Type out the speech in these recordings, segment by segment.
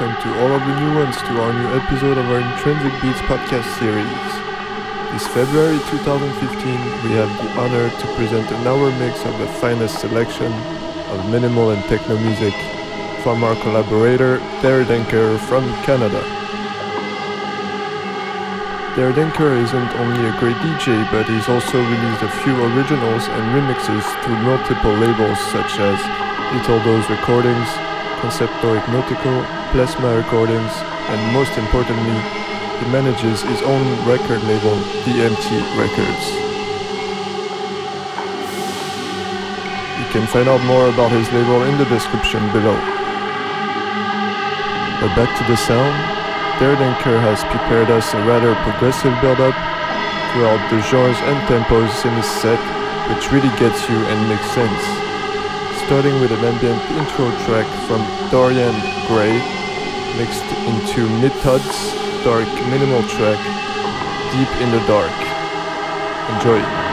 welcome to all of the new ones to our new episode of our Intransik Beats podcast series. This February 2015, we have the honor to present an hour mix of the finest selection of minimal and techno music from our collaborator, Der Denker from Canada. Der Denker isn't only a great DJ, but he's also released a few originals and remixes through multiple labels such as Lethal Dose Recordings, Concepto Hipnotico, Plazma Recordings, and most importantly, he manages his own record label, DMT Records. You can find out more about his label in the description below. But back to the sound, Der Denker has prepared us a rather progressive build-up throughout the genres and tempos in his set, which really gets you and makes sense. Starting with an ambient intro track from Dorian Gray, mixed into Mitod's dark minimal track, Deep in the Dark. Enjoy.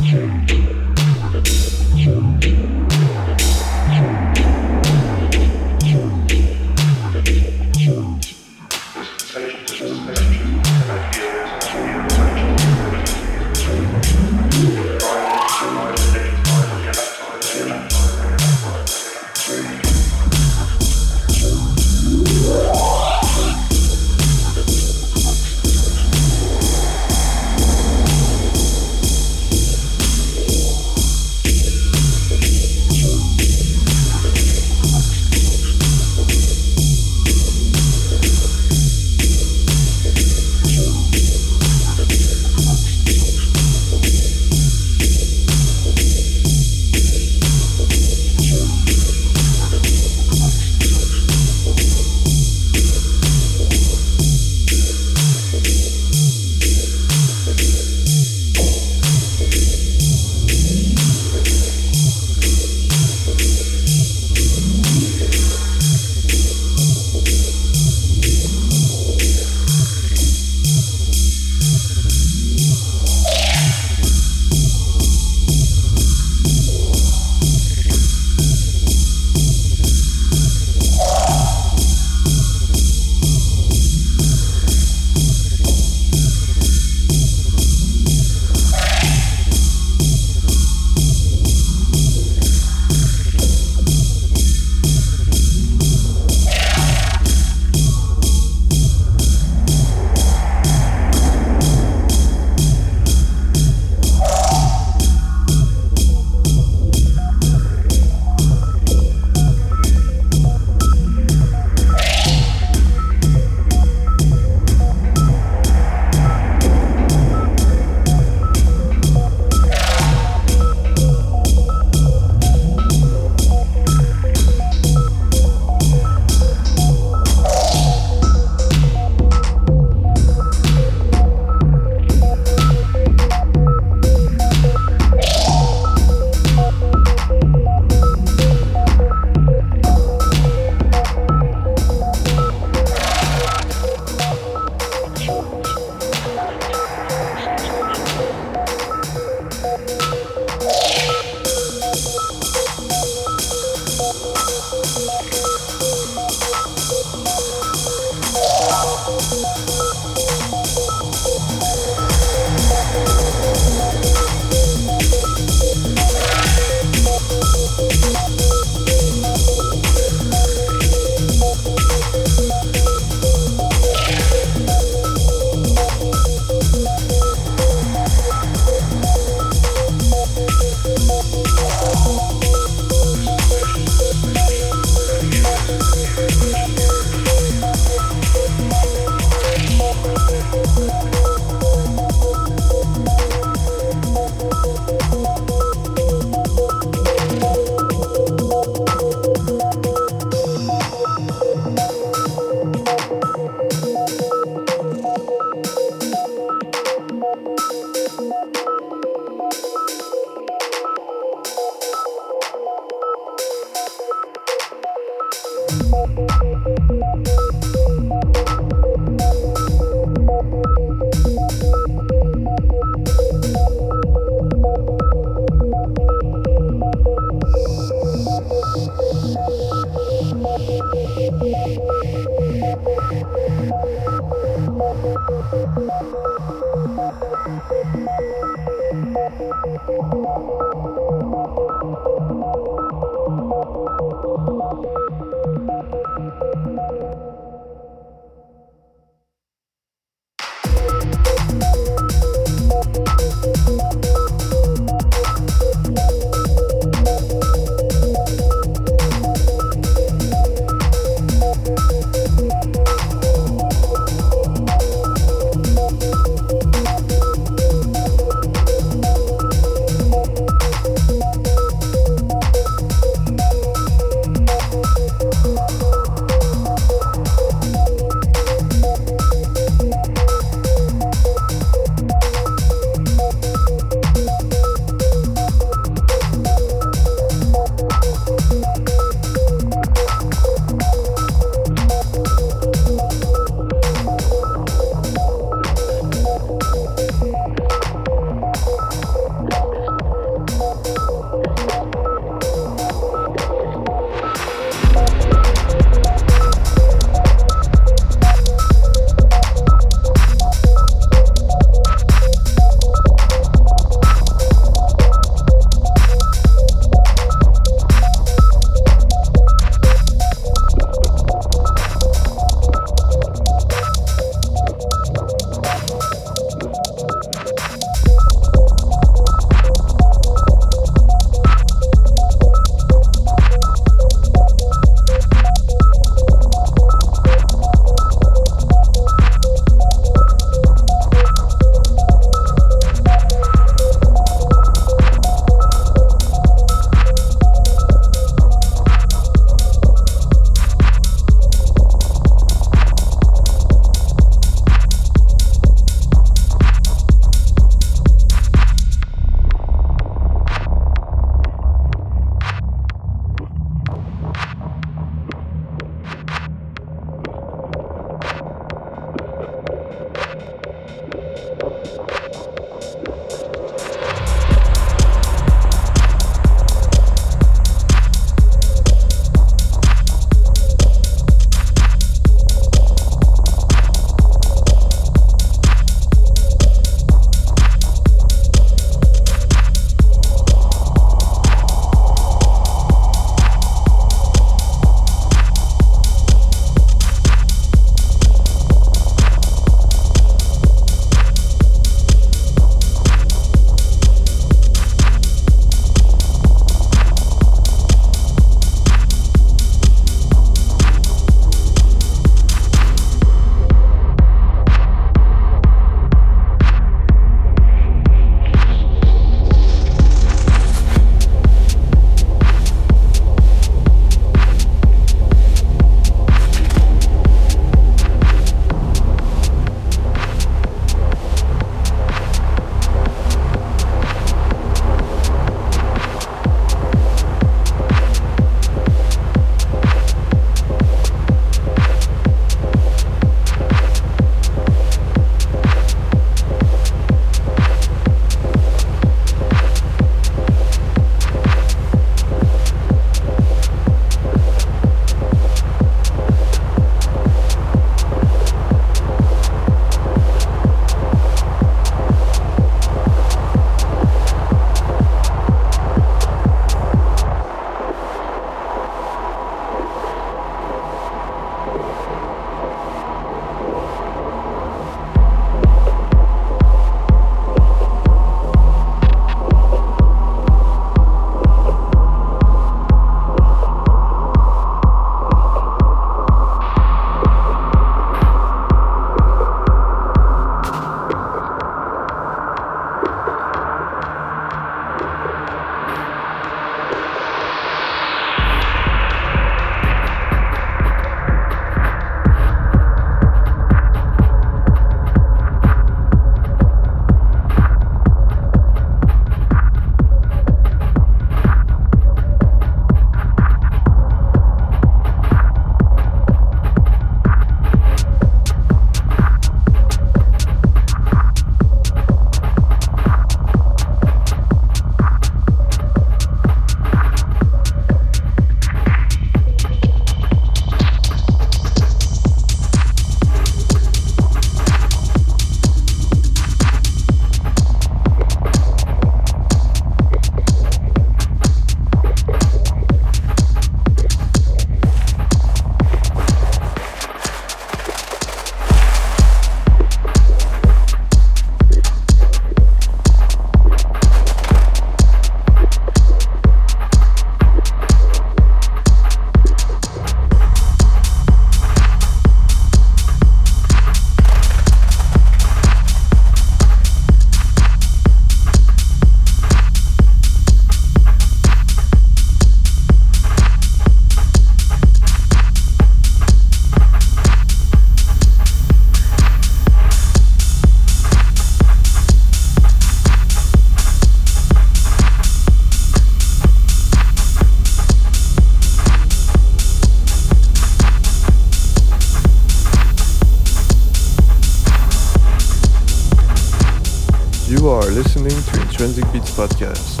Podcast.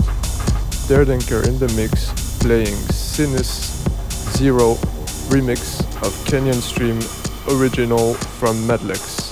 Der Denker in the mix, playing Sinus Zero remix of Canyon Stream original from MadLex.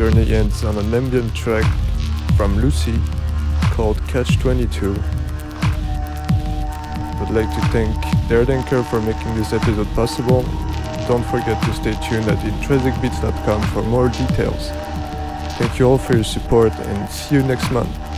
Journey ends on an ambient track from Lucy called Catch 22. I'd like to thank Der Denker for making this episode possible. Don't forget to stay tuned at intransikbeats.com for more details. Thank you all for your support and see you next month.